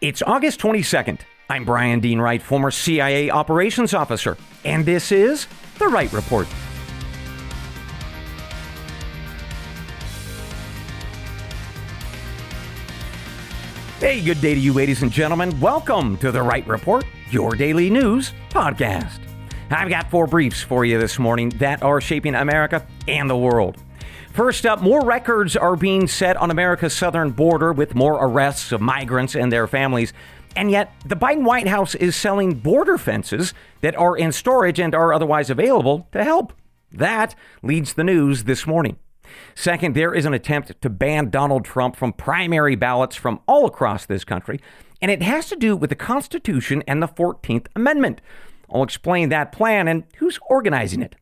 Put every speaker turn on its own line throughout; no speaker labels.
It's August 22nd. I'm Bryan Dean Wright, former CIA operations officer, and this is The Wright Report. Hey, good day to you, ladies and gentlemen. Welcome to The Wright Report, your daily news podcast. I've got four briefs for you this morning that are shaping America and the world. First up, more records are being set on America's southern border with more arrests of migrants and their families. And yet, the Biden White House is selling border fences that are in storage and are otherwise available to help. That leads the news this morning. Second, there is an attempt to ban Donald Trump from primary ballots from all across this country, and it has to do with the Constitution and the 14th Amendment. I'll explain that plan and who's organizing it.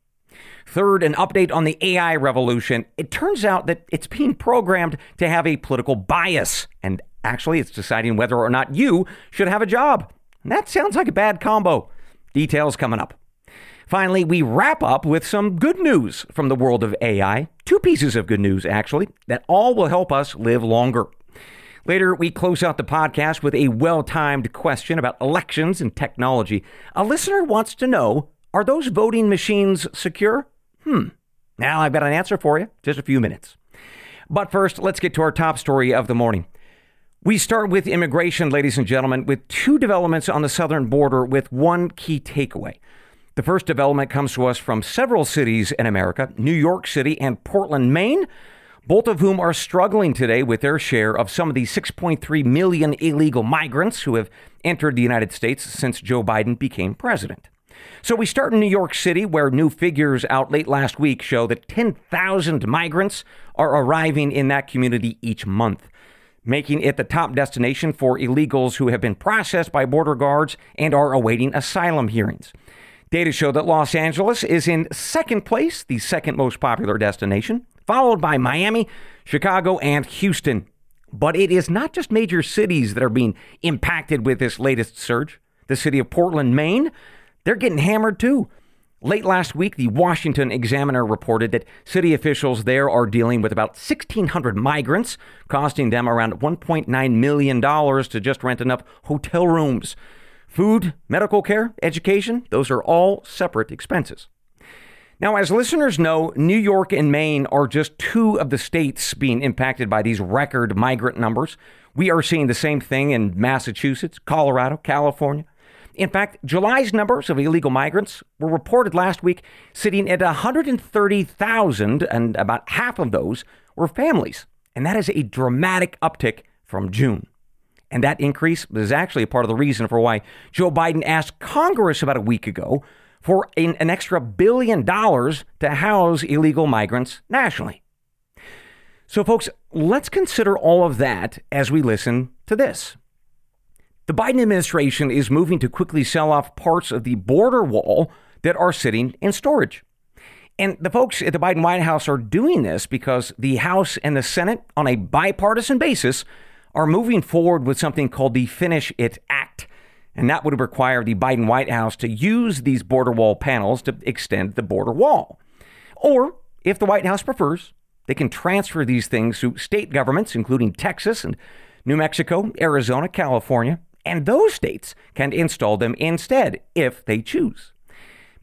Third, an update on the AI revolution. It turns out that it's being programmed to have a political bias, and actually, it's deciding whether or not you should have a job. And that sounds like a bad combo. Details coming up. Finally, we wrap up with some good news from the world of AI. Two pieces of good news, actually, that all will help us live longer. Later, we close out the podcast with a well timed question about elections and technology. A listener wants to know are those voting machines secure? Hmm. Now I've got an answer for you. Just a few minutes. But first, let's get to our top story of the morning. We start with immigration, ladies and gentlemen, with two developments on the southern border with one key takeaway. The first development comes to us from several cities in America New York City and Portland, Maine, both of whom are struggling today with their share of some of the 6.3 million illegal migrants who have entered the United States since Joe Biden became president. So we start in New York City, where new figures out late last week show that 10,000 migrants are arriving in that community each month, making it the top destination for illegals who have been processed by border guards and are awaiting asylum hearings. Data show that Los Angeles is in second place, the second most popular destination, followed by Miami, Chicago, and Houston. But it is not just major cities that are being impacted with this latest surge. The city of Portland, Maine, they're getting hammered too. Late last week, the Washington Examiner reported that city officials there are dealing with about 1,600 migrants, costing them around $1.9 million to just rent enough hotel rooms. Food, medical care, education, those are all separate expenses. Now, as listeners know, New York and Maine are just two of the states being impacted by these record migrant numbers. We are seeing the same thing in Massachusetts, Colorado, California. In fact, July's numbers of illegal migrants were reported last week sitting at 130,000, and about half of those were families. And that is a dramatic uptick from June. And that increase is actually a part of the reason for why Joe Biden asked Congress about a week ago for an, an extra billion dollars to house illegal migrants nationally. So, folks, let's consider all of that as we listen to this. The Biden administration is moving to quickly sell off parts of the border wall that are sitting in storage. And the folks at the Biden White House are doing this because the House and the Senate, on a bipartisan basis, are moving forward with something called the Finish It Act. And that would require the Biden White House to use these border wall panels to extend the border wall. Or, if the White House prefers, they can transfer these things to state governments, including Texas and New Mexico, Arizona, California, and those states can install them instead if they choose.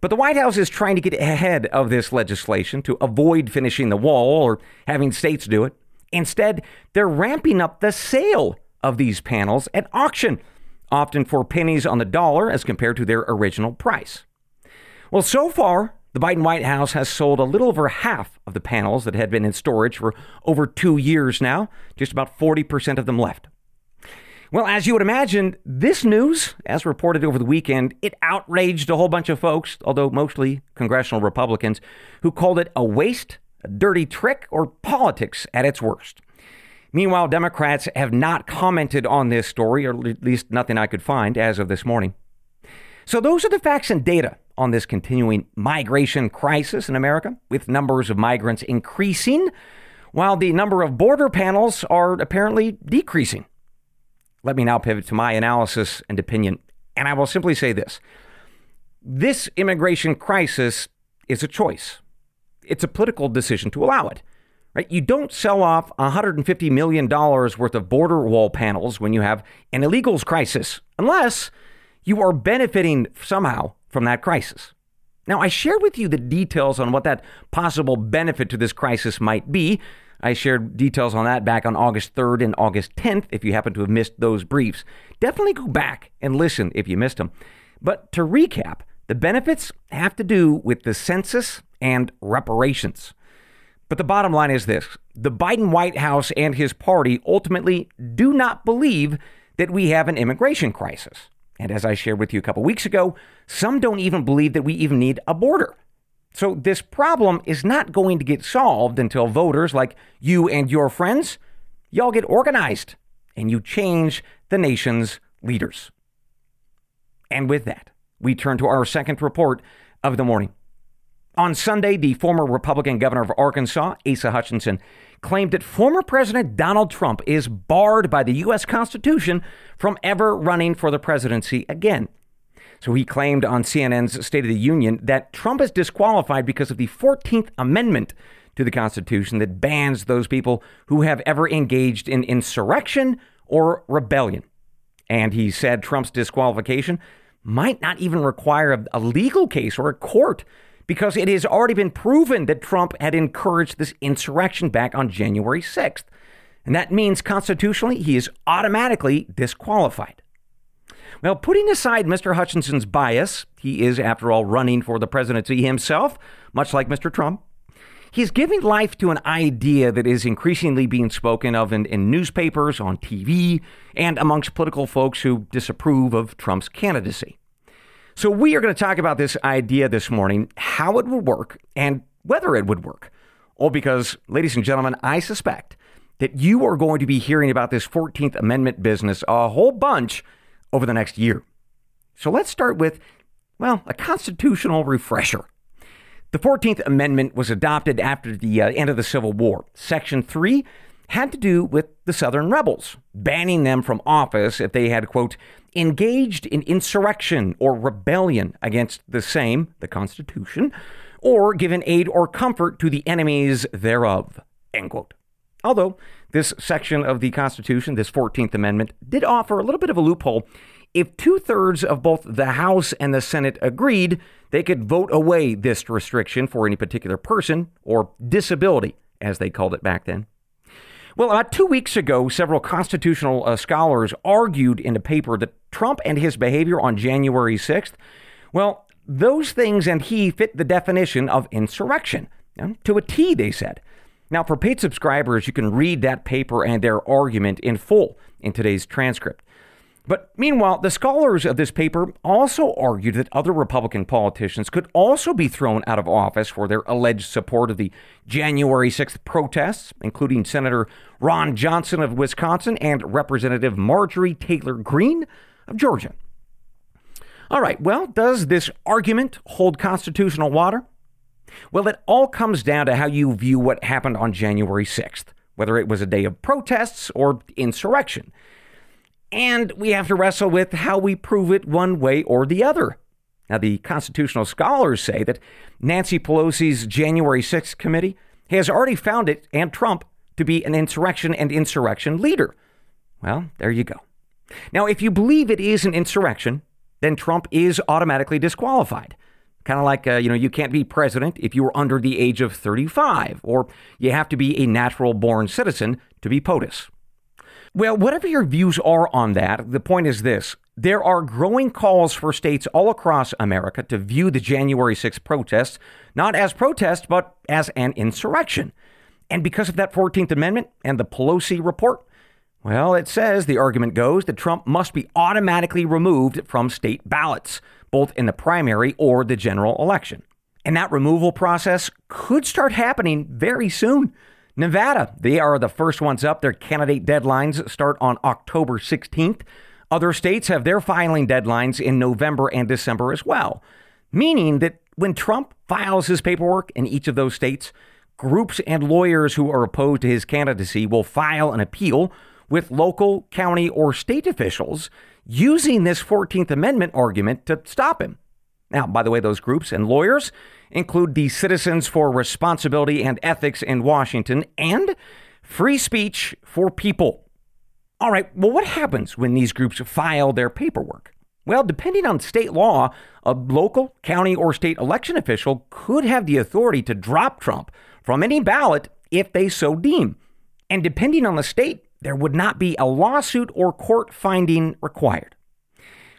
But the White House is trying to get ahead of this legislation to avoid finishing the wall or having states do it. Instead, they're ramping up the sale of these panels at auction, often for pennies on the dollar as compared to their original price. Well, so far, the Biden White House has sold a little over half of the panels that had been in storage for over two years now, just about 40% of them left. Well, as you would imagine, this news, as reported over the weekend, it outraged a whole bunch of folks, although mostly congressional Republicans, who called it a waste, a dirty trick, or politics at its worst. Meanwhile, Democrats have not commented on this story, or at least nothing I could find as of this morning. So, those are the facts and data on this continuing migration crisis in America, with numbers of migrants increasing, while the number of border panels are apparently decreasing. Let me now pivot to my analysis and opinion. And I will simply say this this immigration crisis is a choice, it's a political decision to allow it. Right? You don't sell off $150 million worth of border wall panels when you have an illegals crisis, unless you are benefiting somehow from that crisis. Now, I shared with you the details on what that possible benefit to this crisis might be. I shared details on that back on August 3rd and August 10th if you happen to have missed those briefs. Definitely go back and listen if you missed them. But to recap, the benefits have to do with the census and reparations. But the bottom line is this the Biden White House and his party ultimately do not believe that we have an immigration crisis. And as I shared with you a couple weeks ago, some don't even believe that we even need a border. So this problem is not going to get solved until voters like you and your friends, y'all get organized and you change the nation's leaders. And with that, we turn to our second report of the morning. On Sunday, the former Republican governor of Arkansas, Asa Hutchinson, claimed that former President Donald Trump is barred by the U.S. Constitution from ever running for the presidency again. So he claimed on CNN's State of the Union that Trump is disqualified because of the 14th Amendment to the Constitution that bans those people who have ever engaged in insurrection or rebellion. And he said Trump's disqualification might not even require a legal case or a court because it has already been proven that Trump had encouraged this insurrection back on January 6th. And that means constitutionally he is automatically disqualified. Well, putting aside Mr. Hutchinson's bias, he is, after all, running for the presidency himself, much like Mr. Trump. He's giving life to an idea that is increasingly being spoken of in, in newspapers, on TV, and amongst political folks who disapprove of Trump's candidacy. So, we are going to talk about this idea this morning, how it would work, and whether it would work. All because, ladies and gentlemen, I suspect that you are going to be hearing about this 14th Amendment business a whole bunch over the next year. So, let's start with, well, a constitutional refresher. The 14th Amendment was adopted after the uh, end of the Civil War. Section 3 had to do with the Southern rebels, banning them from office if they had, quote, engaged in insurrection or rebellion against the same, the Constitution, or given aid or comfort to the enemies thereof, end quote. Although this section of the Constitution, this 14th Amendment, did offer a little bit of a loophole. If two thirds of both the House and the Senate agreed, they could vote away this restriction for any particular person or disability, as they called it back then. Well, about two weeks ago, several constitutional uh, scholars argued in a paper that Trump and his behavior on January 6th, well, those things and he fit the definition of insurrection. to a T, they said. Now, for paid subscribers, you can read that paper and their argument in full in today's transcript. But meanwhile, the scholars of this paper also argued that other Republican politicians could also be thrown out of office for their alleged support of the January 6th protests, including Senator Ron Johnson of Wisconsin and Representative Marjorie Taylor Greene of Georgia. All right, well, does this argument hold constitutional water? Well, it all comes down to how you view what happened on January 6th, whether it was a day of protests or insurrection. And we have to wrestle with how we prove it one way or the other. Now, the constitutional scholars say that Nancy Pelosi's January 6th committee has already found it and Trump to be an insurrection and insurrection leader. Well, there you go. Now, if you believe it is an insurrection, then Trump is automatically disqualified. Kind of like, uh, you know, you can't be president if you are under the age of 35, or you have to be a natural born citizen to be POTUS. Well, whatever your views are on that, the point is this. There are growing calls for states all across America to view the January 6th protests not as protests, but as an insurrection. And because of that 14th Amendment and the Pelosi report, well, it says, the argument goes, that Trump must be automatically removed from state ballots, both in the primary or the general election. And that removal process could start happening very soon. Nevada, they are the first ones up. Their candidate deadlines start on October 16th. Other states have their filing deadlines in November and December as well, meaning that when Trump files his paperwork in each of those states, groups and lawyers who are opposed to his candidacy will file an appeal with local, county, or state officials using this 14th Amendment argument to stop him. Now, by the way, those groups and lawyers, include the Citizens for Responsibility and Ethics in Washington and Free Speech for People. All right, well, what happens when these groups file their paperwork? Well, depending on state law, a local, county, or state election official could have the authority to drop Trump from any ballot if they so deem. And depending on the state, there would not be a lawsuit or court finding required.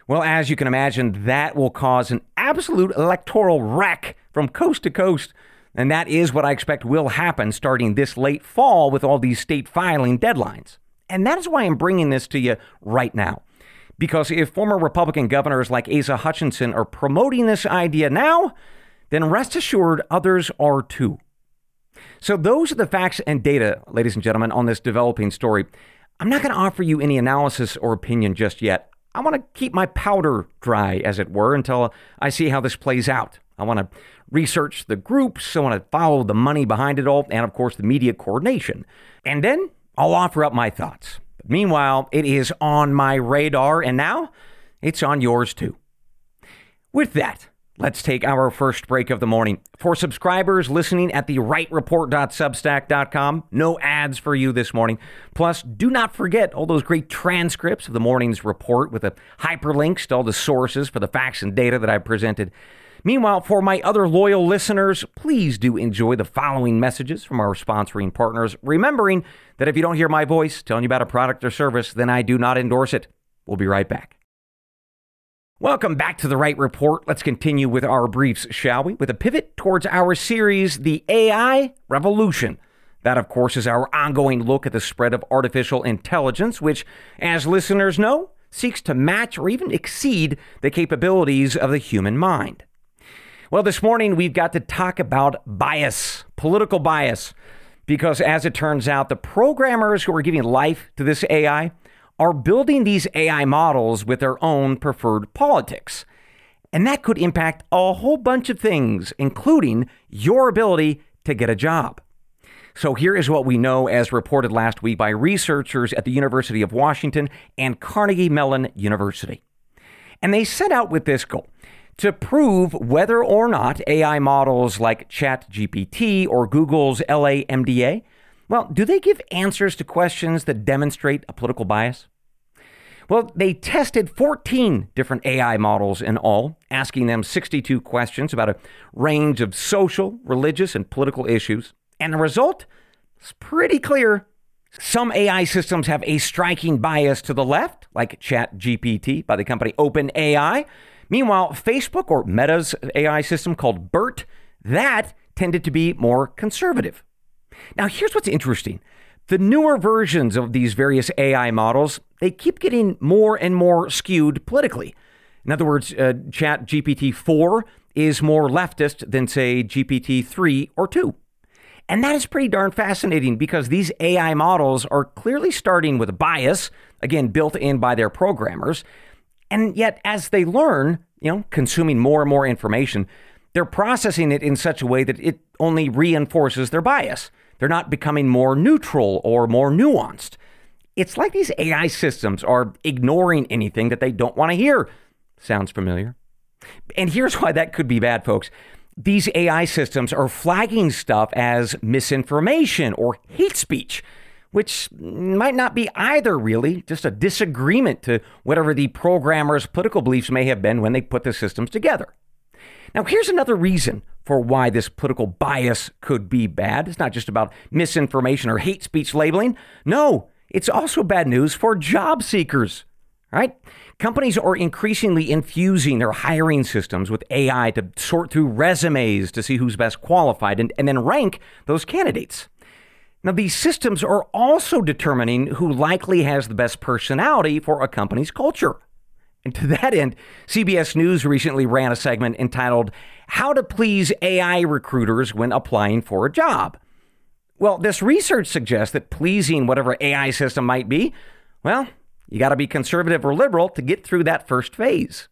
Well, as you can imagine, that will cause an absolute electoral wreck from coast to coast. And that is what I expect will happen starting this late fall with all these state filing deadlines. And that is why I'm bringing this to you right now. Because if former Republican governors like Asa Hutchinson are promoting this idea now, then rest assured others are too. So, those are the facts and data, ladies and gentlemen, on this developing story. I'm not going to offer you any analysis or opinion just yet. I want to keep my powder dry, as it were, until I see how this plays out. I want to research the groups, I want to follow the money behind it all, and of course, the media coordination. And then I'll offer up my thoughts. But Meanwhile, it is on my radar, and now it's on yours too. With that, let's take our first break of the morning. For subscribers listening at the wrightreport.substack.com, no ads for you this morning. Plus, do not forget all those great transcripts of the morning's report with the hyperlinks to all the sources for the facts and data that I presented. Meanwhile, for my other loyal listeners, please do enjoy the following messages from our sponsoring partners, remembering that if you don't hear my voice telling you about a product or service, then I do not endorse it. We'll be right back. Welcome back to the Wright Report. Let's continue with our briefs, shall we? With a pivot towards our series, The AI Revolution. That, of course, is our ongoing look at the spread of artificial intelligence, which, as listeners know, seeks to match or even exceed the capabilities of the human mind. Well, this morning we've got to talk about bias, political bias, because as it turns out, the programmers who are giving life to this AI are building these AI models with their own preferred politics. And that could impact a whole bunch of things, including your ability to get a job. So here is what we know as reported last week by researchers at the University of Washington and Carnegie Mellon University. And they set out with this goal to prove whether or not AI models like ChatGPT or Google's LaMDA, well, do they give answers to questions that demonstrate a political bias? Well, they tested 14 different AI models in all, asking them 62 questions about a range of social, religious, and political issues. And the result is pretty clear. Some AI systems have a striking bias to the left, like ChatGPT by the company OpenAI, Meanwhile, Facebook or Meta's AI system called BERT, that tended to be more conservative. Now, here's what's interesting. The newer versions of these various AI models, they keep getting more and more skewed politically. In other words, uh, Chat GPT 4 is more leftist than, say, GPT 3 or 2. And that is pretty darn fascinating because these AI models are clearly starting with a bias, again, built in by their programmers. And yet, as they learn, you know, consuming more and more information, they're processing it in such a way that it only reinforces their bias. They're not becoming more neutral or more nuanced. It's like these AI systems are ignoring anything that they don't want to hear. Sounds familiar? And here's why that could be bad, folks. These AI systems are flagging stuff as misinformation or hate speech which might not be either really, just a disagreement to whatever the programmer's political beliefs may have been when they put the systems together. Now, here's another reason for why this political bias could be bad. It's not just about misinformation or hate speech labeling. No, it's also bad news for job seekers, right? Companies are increasingly infusing their hiring systems with AI to sort through resumes to see who's best qualified and, and then rank those candidates. Now, these systems are also determining who likely has the best personality for a company's culture. And to that end, CBS News recently ran a segment entitled How to Please AI Recruiters When Applying for a Job. Well, this research suggests that pleasing whatever AI system might be, well, you got to be conservative or liberal to get through that first phase.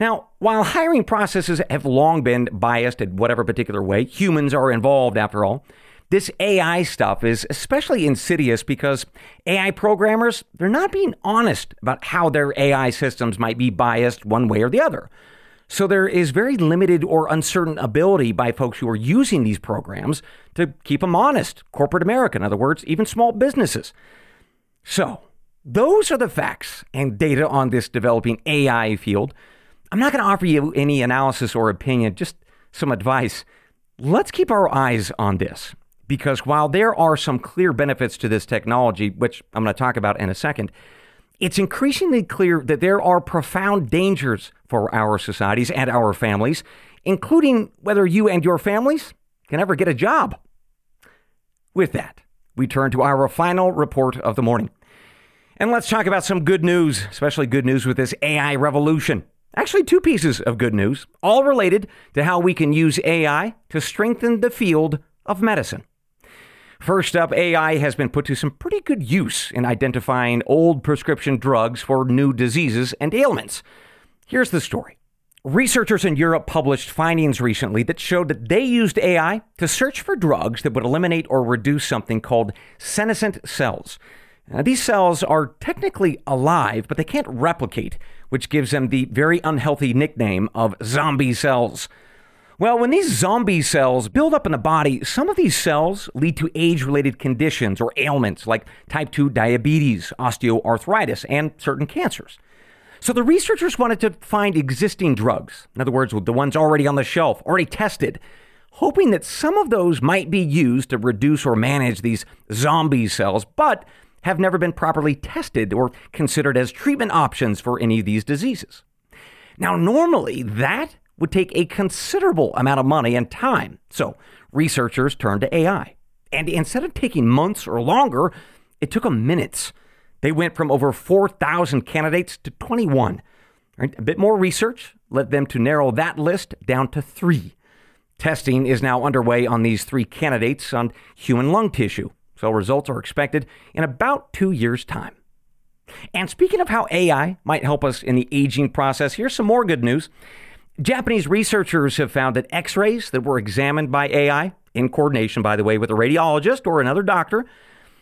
Now, while hiring processes have long been biased in whatever particular way, humans are involved after all. This AI stuff is especially insidious because AI programmers, they're not being honest about how their AI systems might be biased one way or the other. So there is very limited or uncertain ability by folks who are using these programs to keep them honest. Corporate America, in other words, even small businesses. So, those are the facts and data on this developing AI field. I'm not going to offer you any analysis or opinion, just some advice. Let's keep our eyes on this because while there are some clear benefits to this technology, which I'm going to talk about in a second, it's increasingly clear that there are profound dangers for our societies and our families, including whether you and your families can ever get a job. With that, we turn to our final report of the morning. And let's talk about some good news, especially good news with this AI revolution. Actually, two pieces of good news, all related to how we can use AI to strengthen the field of medicine. First up, AI has been put to some pretty good use in identifying old prescription drugs for new diseases and ailments. Here's the story. Researchers in Europe published findings recently that showed that they used AI to search for drugs that would eliminate or reduce something called senescent cells. Now, these cells are technically alive, but they can't replicate, which gives them the very unhealthy nickname of zombie cells. Well, when these zombie cells build up in the body, some of these cells lead to age related conditions or ailments like type 2 diabetes, osteoarthritis, and certain cancers. So the researchers wanted to find existing drugs, in other words, the ones already on the shelf, already tested, hoping that some of those might be used to reduce or manage these zombie cells, but have never been properly tested or considered as treatment options for any of these diseases. Now, normally that would take a considerable amount of money and time. So, researchers turned to AI. And instead of taking months or longer, it took them minutes. They went from over 4,000 candidates to 21. Right? A bit more research led them to narrow that list down to three. Testing is now underway on these three candidates on human lung tissue. So results are expected in about two years' time. And speaking of how AI might help us in the aging process, here's some more good news. Japanese researchers have found that x rays that were examined by AI, in coordination, by the way, with a radiologist or another doctor,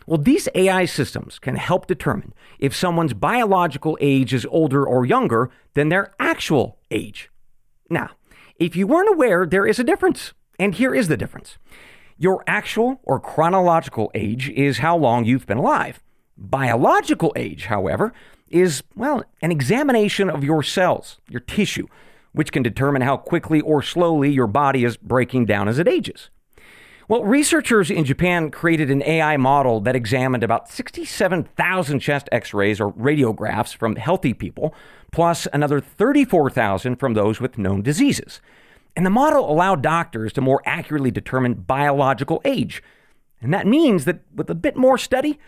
well, these AI systems can help determine if someone's biological age is older or younger than their actual age. Now, if you weren't aware, there is a difference. And here is the difference. Your actual or chronological age is how long you've been alive. Biological age, however, is, well, an examination of your cells, your tissue, which can determine how quickly or slowly your body is breaking down as it ages. Well, researchers in Japan created an AI model that examined about 67,000 chest x rays or radiographs from healthy people, plus another 34,000 from those with known diseases. And the model allowed doctors to more accurately determine biological age. And that means that with a bit more study,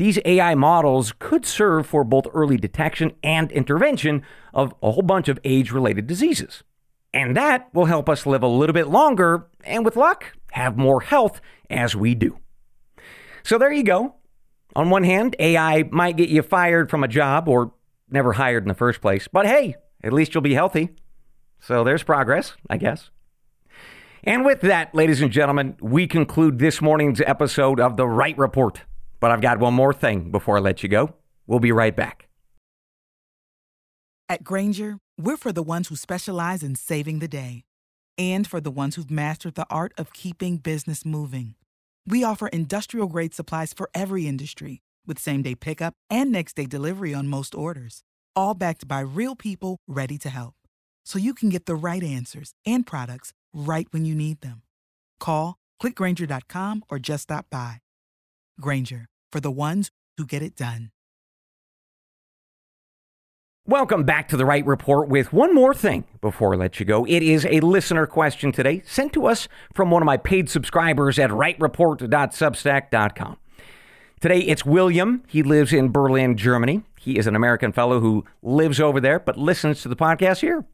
these AI models could serve for both early detection and intervention of a whole bunch of age related diseases. And that will help us live a little bit longer and, with luck, have more health as we do. So there you go. On one hand, AI might get you fired from a job or never hired in the first place, but hey, at least you'll be healthy. So there's progress, I guess. And with that, ladies and gentlemen, we conclude this morning's episode of The Wright Report. But I've got one more thing before I let you go. We'll be right back.
At Grainger, we're for the ones who specialize in saving the day and for the ones who've mastered the art of keeping business moving. We offer industrial grade supplies for every industry with same day pickup and next day delivery on most orders, all backed by real people ready to help so you can get the right answers and products right when you need them. Call, clickgrainger.com, or just stop by. Grainger, for the ones who get it done.
Welcome back to the Wright Report with one more thing before I let you go. It is a listener question today sent to us from one of my paid subscribers at wrightreport.substack.com. Today it's William. He lives in Berlin, Germany. He is an American fellow who lives over there but listens to the podcast here.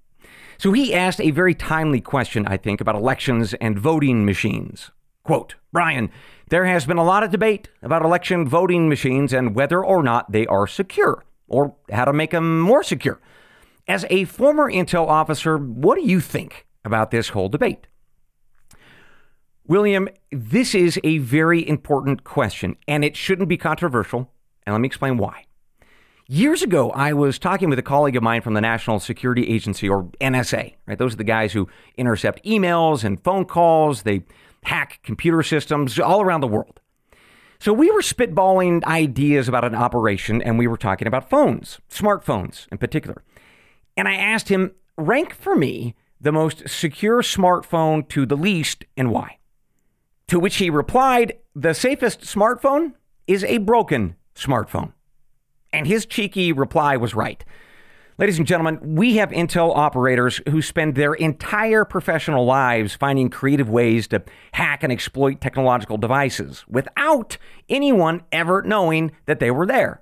So he asked a very timely question, I think, about elections and voting machines. Quote, Bryan, there has been a lot of debate about election voting machines and whether or not they are secure or how to make them more secure. As a former intel officer, what do you think about this whole debate? William, this is a very important question and it shouldn't be controversial, and let me explain why. Years ago, I was talking with a colleague of mine from the National Security Agency, or NSA, right? Those are the guys who intercept emails and phone calls. They hack computer systems all around the world. So we were spitballing ideas about an operation, and we were talking about phones, smartphones in particular. And I asked him, rank for me the most secure smartphone to the least and why. To which he replied, the safest smartphone is a broken smartphone. And his cheeky reply was right. Ladies and gentlemen, we have Intel operators who spend their entire professional lives finding creative ways to hack and exploit technological devices without anyone ever knowing that they were there.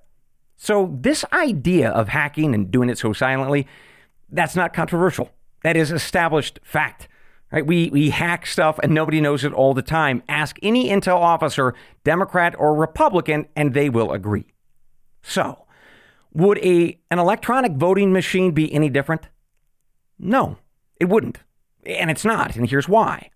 So, this idea of hacking and doing it so silently, that's not controversial. That is established fact. Right? We, we hack stuff and nobody knows it all the time. Ask any Intel officer, Democrat or Republican, and they will agree. So, would a an electronic voting machine be any different? No, it wouldn't. And it's not, and here's why.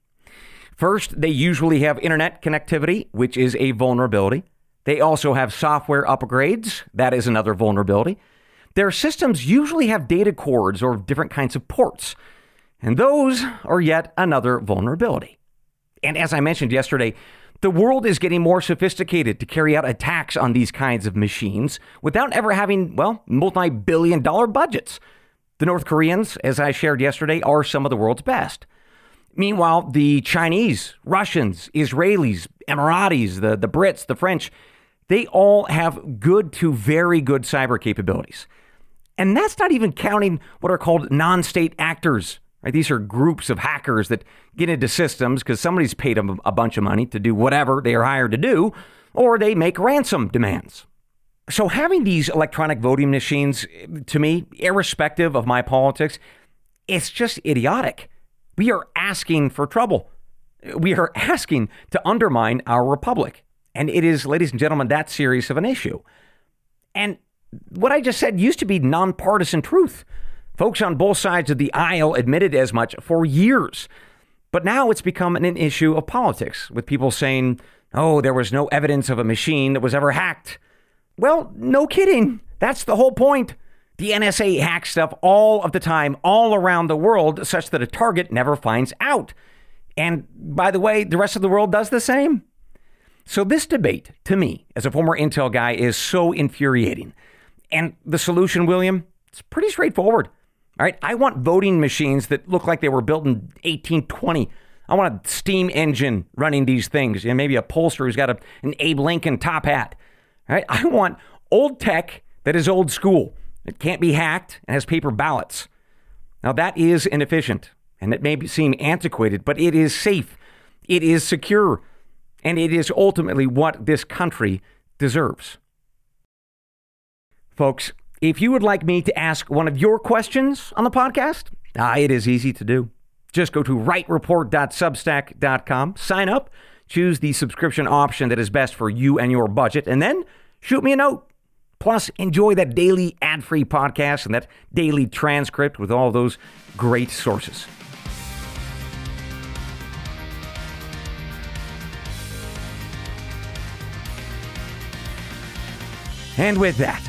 First, they usually have internet connectivity, which is a vulnerability. They also have software upgrades, that is another vulnerability. Their systems usually have data cords or different kinds of ports, and those are yet another vulnerability. And as I mentioned yesterday, the world is getting more sophisticated to carry out attacks on these kinds of machines without ever having, well, multi billion dollar budgets. The North Koreans, as I shared yesterday, are some of the world's best. Meanwhile, the Chinese, Russians, Israelis, Emiratis, the, the Brits, the French, they all have good to very good cyber capabilities. And that's not even counting what are called non state actors Right? These are groups of hackers that get into systems because somebody's paid them a bunch of money to do whatever they are hired to do, or they make ransom demands. So, having these electronic voting machines, to me, irrespective of my politics, it's just idiotic. We are asking for trouble. We are asking to undermine our republic. And it is, ladies and gentlemen, that serious of an issue. And what I just said used to be nonpartisan truth. Folks on both sides of the aisle admitted as much for years. But now it's become an issue of politics, with people saying, oh, there was no evidence of a machine that was ever hacked. Well, no kidding. That's the whole point. The NSA hacks stuff all of the time, all around the world, such that a target never finds out. And by the way, the rest of the world does the same. So, this debate, to me, as a former Intel guy, is so infuriating. And the solution, William, it's pretty straightforward. All right. I want voting machines that look like they were built in 1820. I want a steam engine running these things, and maybe a pollster who's got a, an Abe Lincoln top hat. All right. I want old tech that is old school. It can't be hacked and has paper ballots. Now, that is inefficient and it may seem antiquated, but it is safe, it is secure, and it is ultimately what this country deserves. Folks, if you would like me to ask one of your questions on the podcast, ah, it is easy to do. Just go to wrightreport.substack.com, sign up, choose the subscription option that is best for you and your budget, and then shoot me a note. Plus, enjoy that daily ad free podcast and that daily transcript with all those great sources. And with that,